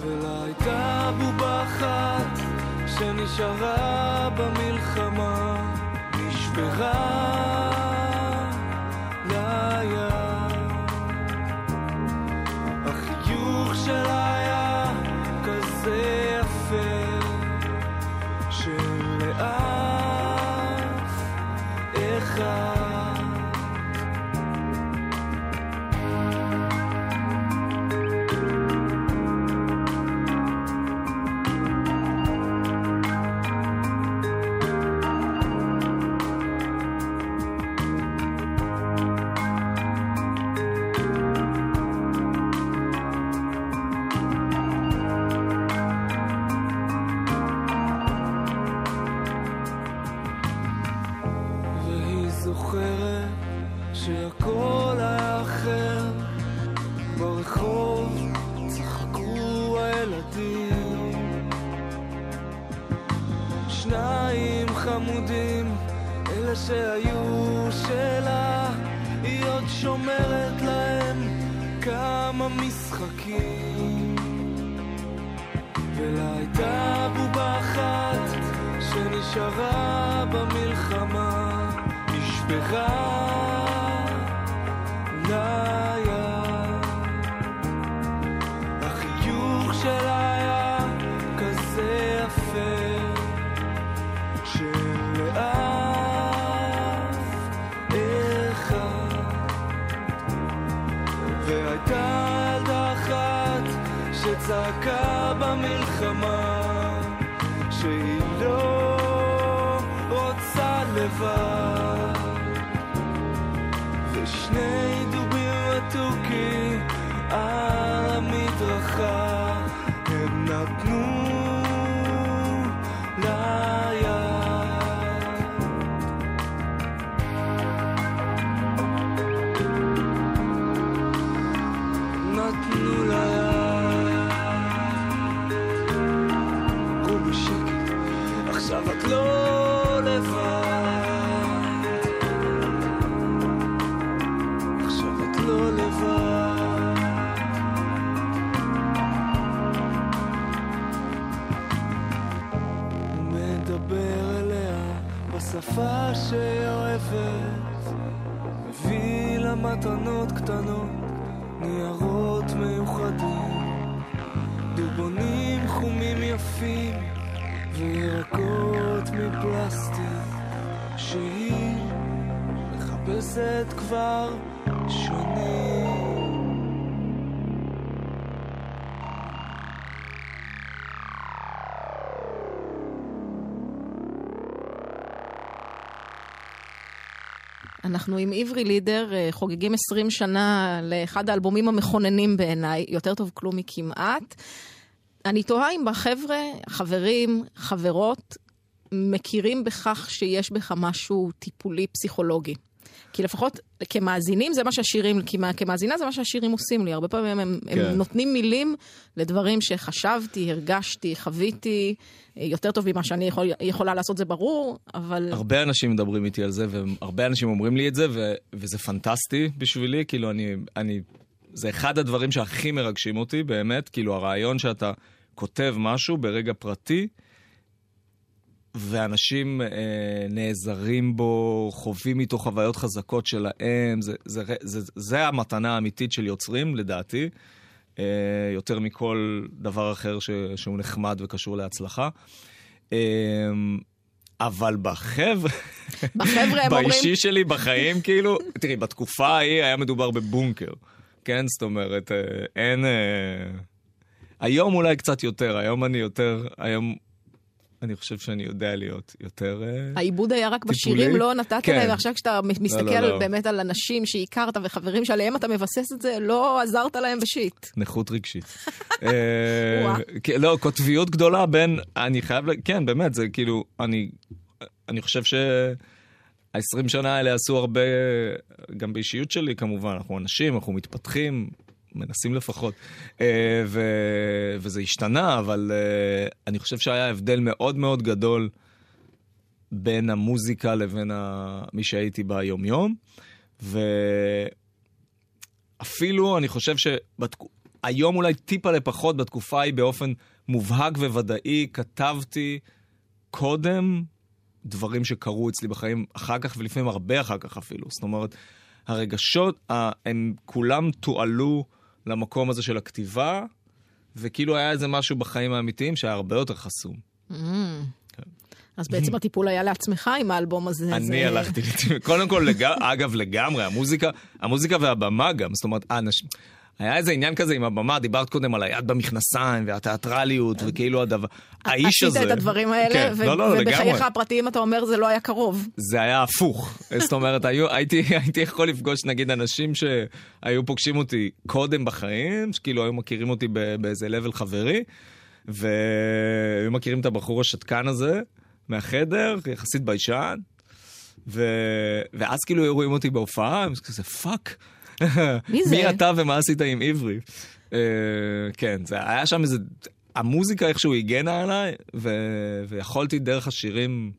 ולה הייתה בובה אחת שנשארה במלחמה. נשברה במלחמה שהיא לא רוצה לבד כבר שנים אנחנו עם עברי לידר אה, חוגגים 20 שנה לאחד האלבומים המכוננים בעיניי, יותר טוב כלום מכמעט. אני תוהה אם בחבר'ה, חברים, חברות, מכירים בכך שיש בך משהו טיפולי פסיכולוגי. כי לפחות כמאזינים זה מה שהשירים, כמא- כמאזינה זה מה שהשירים עושים לי. הרבה פעמים הם, הם כן. נותנים מילים לדברים שחשבתי, הרגשתי, חוויתי, אה, יותר טוב ממה שאני יכול, יכולה לעשות, זה ברור, אבל... הרבה אנשים מדברים איתי על זה, והרבה אנשים אומרים לי את זה, ו- וזה פנטסטי בשבילי, כאילו אני, אני... זה אחד הדברים שהכי מרגשים אותי, באמת, כאילו הרעיון שאתה כותב משהו ברגע פרטי, ואנשים אה, נעזרים בו, חווים איתו חוויות חזקות שלהם, זה, זה, זה, זה, זה המתנה האמיתית של יוצרים, לדעתי, אה, יותר מכל דבר אחר ש, שהוא נחמד וקשור להצלחה. אה, אבל בחבר'ה, בחבר'ה הם אומרים... באישי שלי, בחיים, כאילו, תראי, בתקופה ההיא היה מדובר בבונקר, כן? זאת אומרת, אה, אין... אה, היום אולי קצת יותר, היום אני יותר, היום אני חושב שאני יודע להיות יותר... אה, העיבוד היה רק טיפולי? בשירים, לא נתת כן. להם, ועכשיו כשאתה מסתכל לא, לא. באמת על אנשים שהכרת וחברים שעליהם אתה מבסס את זה, לא עזרת להם בשיט. נכות רגשית. אה, לא, קוטביות גדולה בין, אני חייב, כן, באמת, זה כאילו, אני, אני חושב שה-20 שנה האלה עשו הרבה, גם באישיות שלי כמובן, אנחנו אנשים, אנחנו מתפתחים, מנסים לפחות, אה, ו, וזה השתנה, אבל אה, אני חושב שהיה הבדל מאוד מאוד גדול בין המוזיקה לבין ה... מי שהייתי ביומיום, ו... אפילו אני חושב שהיום אולי טיפה לפחות, בתקופה ההיא באופן מובהק וודאי, כתבתי קודם דברים שקרו אצלי בחיים, אחר כך ולפעמים הרבה אחר כך אפילו. זאת אומרת, הרגשות, הם כולם תועלו למקום הזה של הכתיבה, וכאילו היה איזה משהו בחיים האמיתיים שהיה הרבה יותר חסום. אז בעצם הטיפול היה לעצמך עם האלבום הזה. אני זה- הלכתי. קודם כל, לג... אגב, לגמרי, המוזיקה, המוזיקה והבמה גם, זאת אומרת, האנשים... היה איזה עניין כזה עם הבמה, דיברת קודם על היד במכנסיים והתיאטרליות וכאילו הדבר, האיש הזה... עשית את הדברים האלה, כן, ו- לא, לא, ובחייך. הפרטיים אתה אומר זה לא היה קרוב. זה היה הפוך. זאת אומרת, היו, הייתי, הייתי יכול לפגוש נגיד אנשים שהיו פוגשים אותי קודם בחיים, שכאילו היו מכירים אותי באיזה level חברי, והיו מכירים את הבחור השתקן הזה מהחדר, יחסית ביישן, ו... ואז כאילו היו רואים אותי בהופעה, הם כזה fuck. מי זה? מי אתה ומה עשית עם עברי? אה, כן, זה היה שם איזה... המוזיקה איכשהו הגנה עליי. ויכולתי דרך השירים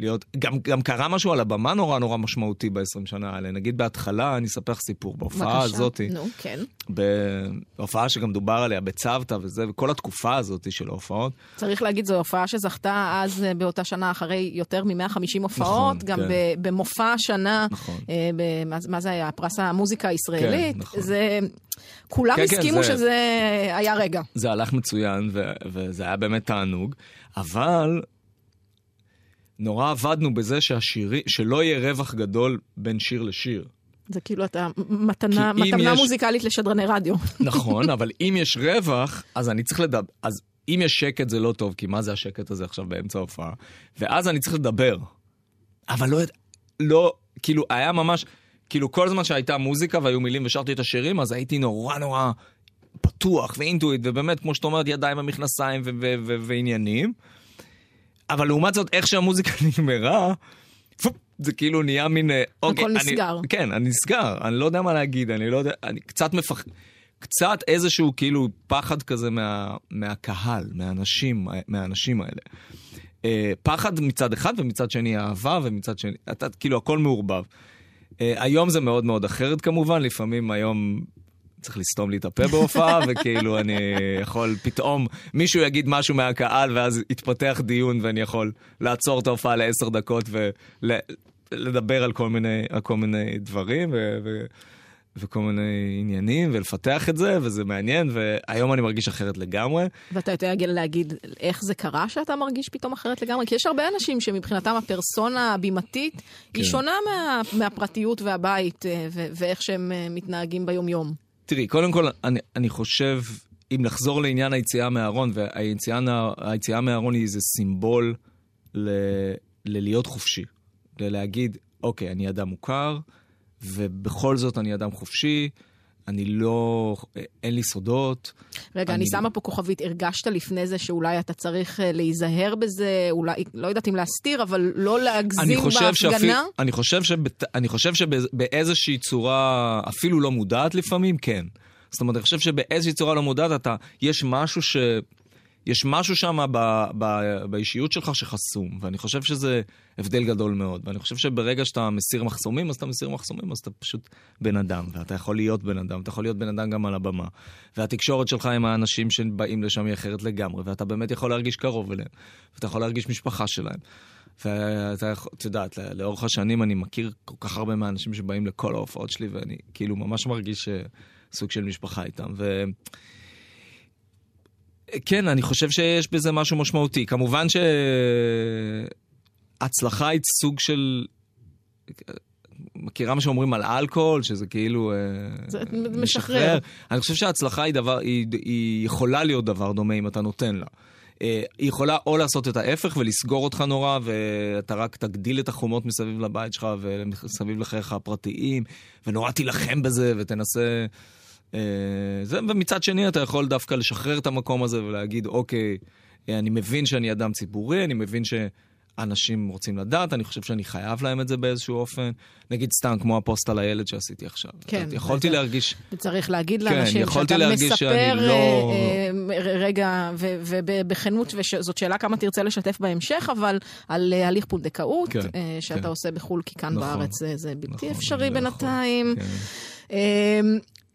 להיות, גם, גם קרה משהו על הבמה נורא נורא משמעותי ב-20 שנה האלה. נגיד בהתחלה, אני אספר לך סיפור, בהופעה בבקשה. הזאת, נו, כן. בהופעה שגם דובר עליה בצוותא וזה, וכל התקופה הזאת של ההופעות, צריך להגיד, זו הופעה שזכתה אז אה, באותה שנה אחרי יותר מ-150 הופעות, נכון, גם כן. במופע השנה, נכון. אה, ב- מה- זה היה? פרס המוזיקה הישראלית. כן, נכון. זה... כולם כן, כן, הסכימו זה- שזה היה רגע. זה הלך מצוין, ו- וזה היה באמת תענוג, אבל נורא עבדנו בזה שהשירי, שלא יהיה רווח גדול בין שיר לשיר. זה כאילו אתה מתנה, מתנה יש- מוזיקלית לשדרני רדיו. נכון, אבל אם יש רווח, אז אני צריך לדבר, אז אם יש שקט זה לא טוב, כי מה זה השקט הזה עכשיו באמצע ההופעה? ואז אני צריך לדבר. אבל לא, לא, כאילו, היה ממש, כאילו כל זמן שהייתה מוזיקה והיו מילים ושרתי את השירים, אז הייתי נורא נורא פתוח ואינטואיט, ובאמת, כמו שאת אומרת, ידיים במכנסיים ו- ו- ו- ועניינים. אבל לעומת זאת, איך שהמוזיקה נגמרה, פופ, זה כאילו נהיה מין... אה, אוקיי, הכל אני- נסגר. כן, אני נסגר, אני לא יודע מה להגיד, אני לא יודע, אני קצת מפח... קצת איזשהו כאילו פחד כזה מה, מהקהל, מהאנשים, מהאנשים האלה. אה, פחד מצד אחד ומצד שני אהבה ומצד שני, אתה כאילו הכל מעורבב. אה, היום זה מאוד מאוד אחרת כמובן, לפעמים היום צריך לסתום לי את הפה בהופעה, וכאילו אני יכול פתאום, מישהו יגיד משהו מהקהל ואז יתפתח דיון ואני יכול לעצור את ההופעה לעשר דקות ולדבר על כל מיני, על כל מיני דברים ו, ו, וכל מיני עניינים ולפתח את זה, וזה מעניין, והיום אני מרגיש אחרת לגמרי. ואתה יודע להגיד איך זה קרה שאתה מרגיש פתאום אחרת לגמרי? כי יש הרבה אנשים שמבחינתם הפרסונה הבימתית היא כן. שונה מה, מהפרטיות והבית אה, ו- ואיך שהם אה, מתנהגים ביום-יום. תראי, קודם כל, אני, אני חושב, אם נחזור לעניין היציאה מהארון, והיציאה מה- היציאה מהארון היא איזה סימבול ל, ללהיות חופשי. ללהגיד, אוקיי, אני אדם מוכר, ובכל זאת אני אדם חופשי, אני לא, אין לי סודות. רגע, אני- אני שמה פה כוכבית, הרגשת לפני זה שאולי אתה צריך אה, להיזהר בזה, אולי, לא יודעת אם להסתיר, אבל לא אני להגזים חושב, שאפי, בהפגנה? אני חושב, שבת, אני חושב שבאיזושהי צורה, אפילו לא מודעת לפעמים, כן. זאת אומרת, אני חושב שבאיזושהי צורה לא מודעת, אתה, יש משהו ש... יש משהו שם ב, ב, באישיות שלך שחסום, ואני חושב שזה הבדל גדול מאוד. ואני חושב שברגע שאתה מסיר מחסומים, אז אתה מסיר מחסומים, אז אתה פשוט בן אדם, ואתה יכול להיות בן אדם, אתה יכול להיות בן אדם גם על הבמה. והתקשורת שלך עם האנשים שבאים לשם היא אחרת לגמרי, ואתה באמת יכול להרגיש קרוב אליהם, ואתה יכול להרגיש משפחה שלהם. ואתה יכול, את יודעת, לא- לאורך השנים אני מכיר כל כך הרבה מהאנשים שבאים לכל ההופעות שלי, ואני כאילו ממש מרגיש אה, סוג של משפחה איתם. ו... כן, אני חושב שיש בזה משהו משמעותי. כמובן שהצלחה היא סוג של... מכירה מה שאומרים על אלכוהול, שזה כאילו... אה, זה משחרר. אני חושב שההצלחה היא דבר, היא, היא יכולה להיות דבר דומה אם אתה נותן לה. אה, היא יכולה או לעשות את ההפך ולסגור אותך נורא, ואתה רק תגדיל את החומות מסביב לבית שלך ומסביב לחייך הפרטיים, ונורא תילחם בזה ותנסה... אה, זה, ומצד שני אתה יכול דווקא לשחרר את המקום הזה ולהגיד, אוקיי, אה, אני מבין שאני אדם ציבורי, אני מבין שאנשים רוצים לדעת, אני חושב שאני חייב להם את זה באיזשהו אופן. נגיד סתם כמו הפוסט על הילד שעשיתי עכשיו. כן, את- יכולתי להרגיש... וצריך להגיד כן, לאנשים יכולתי שאתה להרגיש שאני מספר לא- אה, רגע, ובכנות, וזאת שאלה כמה תרצה לשתף בהמשך, אבל על הליך פונדקאות כן, שאתה כן. עושה בחו"ל, כי כאן נכון. בארץ זה- זה בלתי נכון, אפשרי יכול, בינתיים. כן.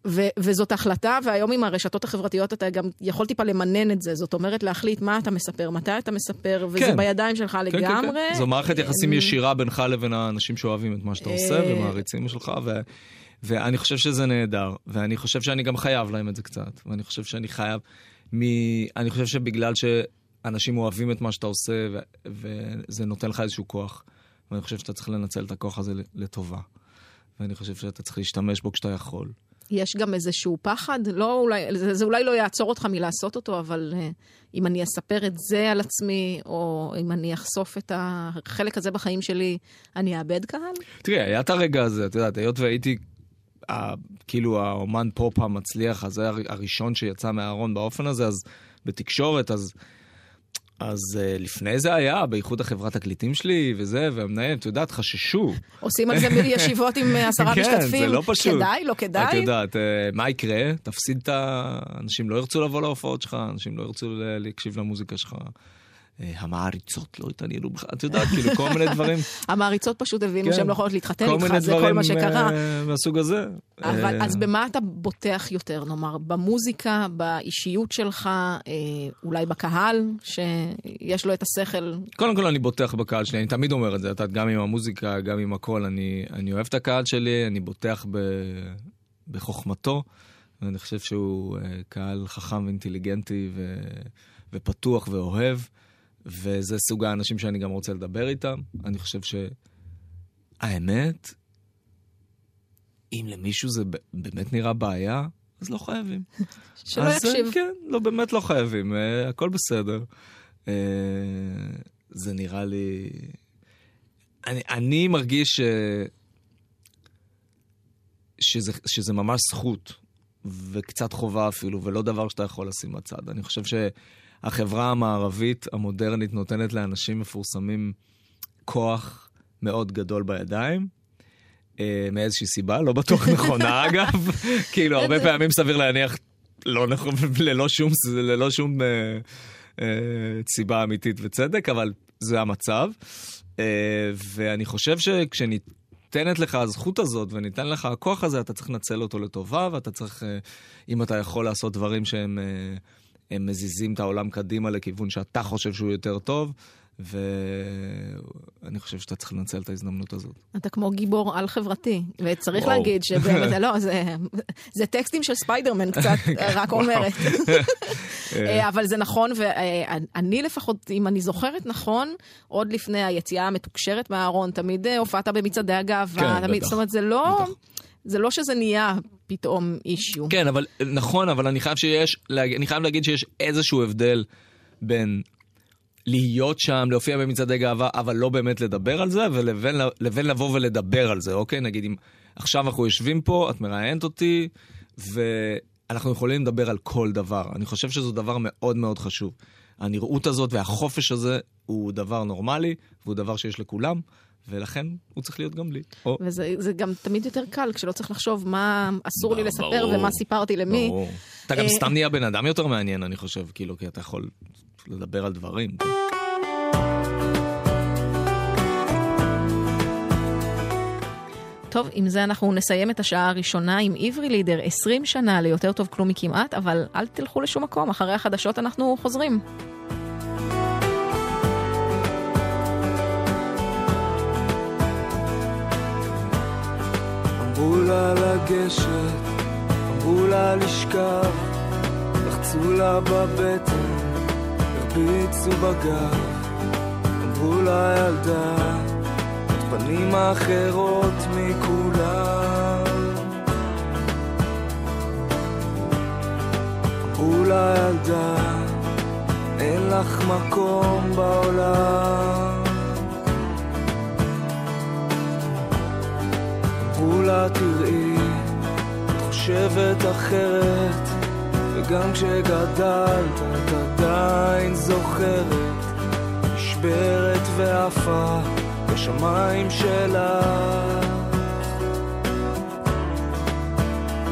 ו- וזאת החלטה, והיום עם הרשתות החברתיות אתה גם יכול טיפה למנן את זה. זאת אומרת, להחליט מה אתה מספר, מתי אתה מספר, וזה כן. בידיים שלך כן, כן, לגמרי. כן. זו מערכת יחסים ישירה בינך לבין האנשים שאוהבים את מה שאתה עושה אה, ומעריצים שלך, ו... ואני חושב שזה נהדר, ואני חושב שאני גם חייב להם את זה קצת, ואני חושב שאני חייב, מ... אני חושב שבגלל שאנשים אוהבים את מה שאתה עושה, ו... וזה נותן לך איזשהו כוח, ואני חושב שאתה צריך לנצל את הכוח הזה לטובה. ואני חושב שאתה צריך להשתמש בו כשאתה יכול. יש גם איזשהו פחד, לא אולי, זה, זה אולי לא יעצור אותך מלעשות אותו, אבל uh, אם אני אספר את זה על עצמי, או אם אני אחשוף את החלק הזה בחיים שלי, אני אאבד קהל? תראי, היה את הרגע הזה, את יודעת, היות והייתי ה- כאילו האומן פופ המצליח הזה הר- הראשון שיצא מהארון באופן הזה, אז בתקשורת, אז... אז uh, לפני זה היה, בייחוד החברת תקליטים שלי וזה, והמנהל, את יודעת, חששו. עושים על זה ישיבות עם אה, עשרה כן, משתתפים. זה לא פשוט. כדאי, לא כדאי? את יודעת, אה, מה יקרה? תפסיד את ה... אנשים לא ירצו לבוא להופעות שלך, אנשים לא ירצו להקשיב למוזיקה שלך. אה, המעריצות לא התעניינו בכלל, את יודעת, כאילו כל מיני דברים, המעריצות פשוט הבינו כן. שהן לא יכולות להתחתן כל איתך, מיני זה כל דברים מה שקרה. אה, מהסוג הזה. אבל אה, אז במה אתה בוטח יותר, נאמר? במוזיקה, באישיות שלך, אה, אולי בקהל, שיש לו את השכל? קודם כל אני בוטח בקהל שלי, אני תמיד אומר את זה, גם עם המוזיקה, גם עם הכל, אני, אני אוהב את הקהל שלי, אני בוטח ב, בחוכמתו, ואני חושב שהוא קהל חכם ואינטליגנטי ו, ופתוח ואוהב, וזה סוג האנשים שאני גם רוצה לדבר איתם. אני חושב שהאמת, אם למישהו זה באמת נראה בעיה, אז לא חייבים. שלא אז, יקשיב. כן, לא, באמת לא חייבים, אה, הכל בסדר. אה, זה נראה לי... אני, אני מרגיש ש... שזה, שזה ממש זכות, וקצת חובה אפילו, ולא דבר שאתה יכול לשים בצד. אני חושב שהחברה המערבית המודרנית נותנת לאנשים מפורסמים כוח מאוד גדול בידיים. אה, מאיזושהי סיבה, לא בטוח נכונה אגב. כאילו, הרבה פעמים סביר להניח לא נכון, ללא שום, ללא שום אה, אה, סיבה אמיתית וצדק, אבל זה המצב. אה, ואני חושב שכשניתנת לך הזכות הזאת וניתן לך הכוח הזה, אתה צריך לנצל אותו לטובה, ואתה צריך, אה, אם אתה יכול לעשות דברים שהם אה, הם מזיזים את העולם קדימה לכיוון שאתה חושב שהוא יותר טוב, ואני חושב שאתה צריך לנצל את ההזדמנות הזאת. אתה כמו גיבור על-חברתי, וצריך וואו. להגיד שבאמת, לא, זה, זה טקסטים של ספיידרמן קצת, רק אומרת. אה, אבל זה נכון, ואני לפחות, אם אני זוכרת נכון, עוד לפני היציאה המתוקשרת מהארון, תמיד אה, הופעת במצעדי הגאווה, כן, תמיד, בטח. זאת אומרת, זה לא... בטח. זה לא שזה נהיה פתאום אישיו. כן, אבל נכון, אבל אני חייב שיש, אני חייב להגיד שיש איזשהו הבדל בין להיות שם, להופיע במצעדי גאווה, אבל לא באמת לדבר על זה, ולבין לבין לבוא ולדבר על זה, אוקיי? נגיד אם עכשיו אנחנו יושבים פה, את מראיינת אותי, ואנחנו יכולים לדבר על כל דבר. אני חושב שזה דבר מאוד מאוד חשוב. הנראות הזאת והחופש הזה הוא דבר נורמלי, והוא דבר שיש לכולם, ולכן הוא צריך להיות גם לי. או, וזה זה גם תמיד יותר קל כשלא צריך לחשוב מה אסור לי לספר ברור. ומה סיפרתי למי. ברור. אתה גם אה, סתם נהיה בן אדם יותר מעניין, אני חושב, כאילו, כי אתה יכול לדבר על דברים. טוב, עם זה אנחנו נסיים את השעה הראשונה עם עברי לידר, 20 שנה ליותר טוב כלום מכמעט, אבל אל תלכו לשום מקום, אחרי החדשות אנחנו חוזרים. אמרו לה לגשת, אמרו לה לשכב, לחצו לה בבטן, הרביצו בגב, אמרו לה ילדה, את פנים אחרות מכולם. אמרו לה ילדה, אין לך מקום בעולם. תראי, את חושבת אחרת, וגם כשגדלת את עדיין זוכרת, נשברת ועפה בשמיים שלך.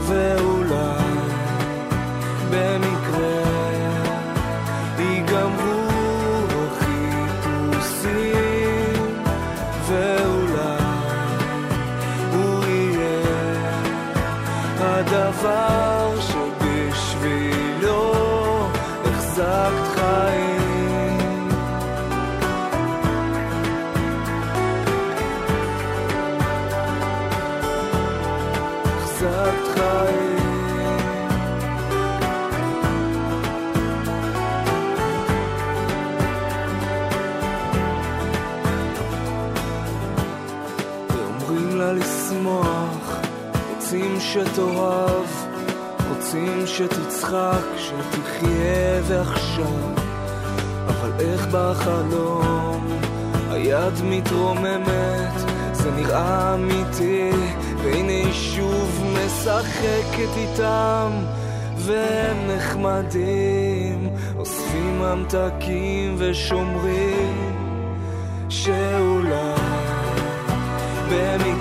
ואולי במקרה שתאהב, רוצים שתצחק, שתחיה ועכשיו. אבל איך בחלום? היד מתרוממת, זה נראה אמיתי, והנה היא שוב משחקת איתם, והם נחמדים, אוספים ממתקים ושומרים, שאולי במקרה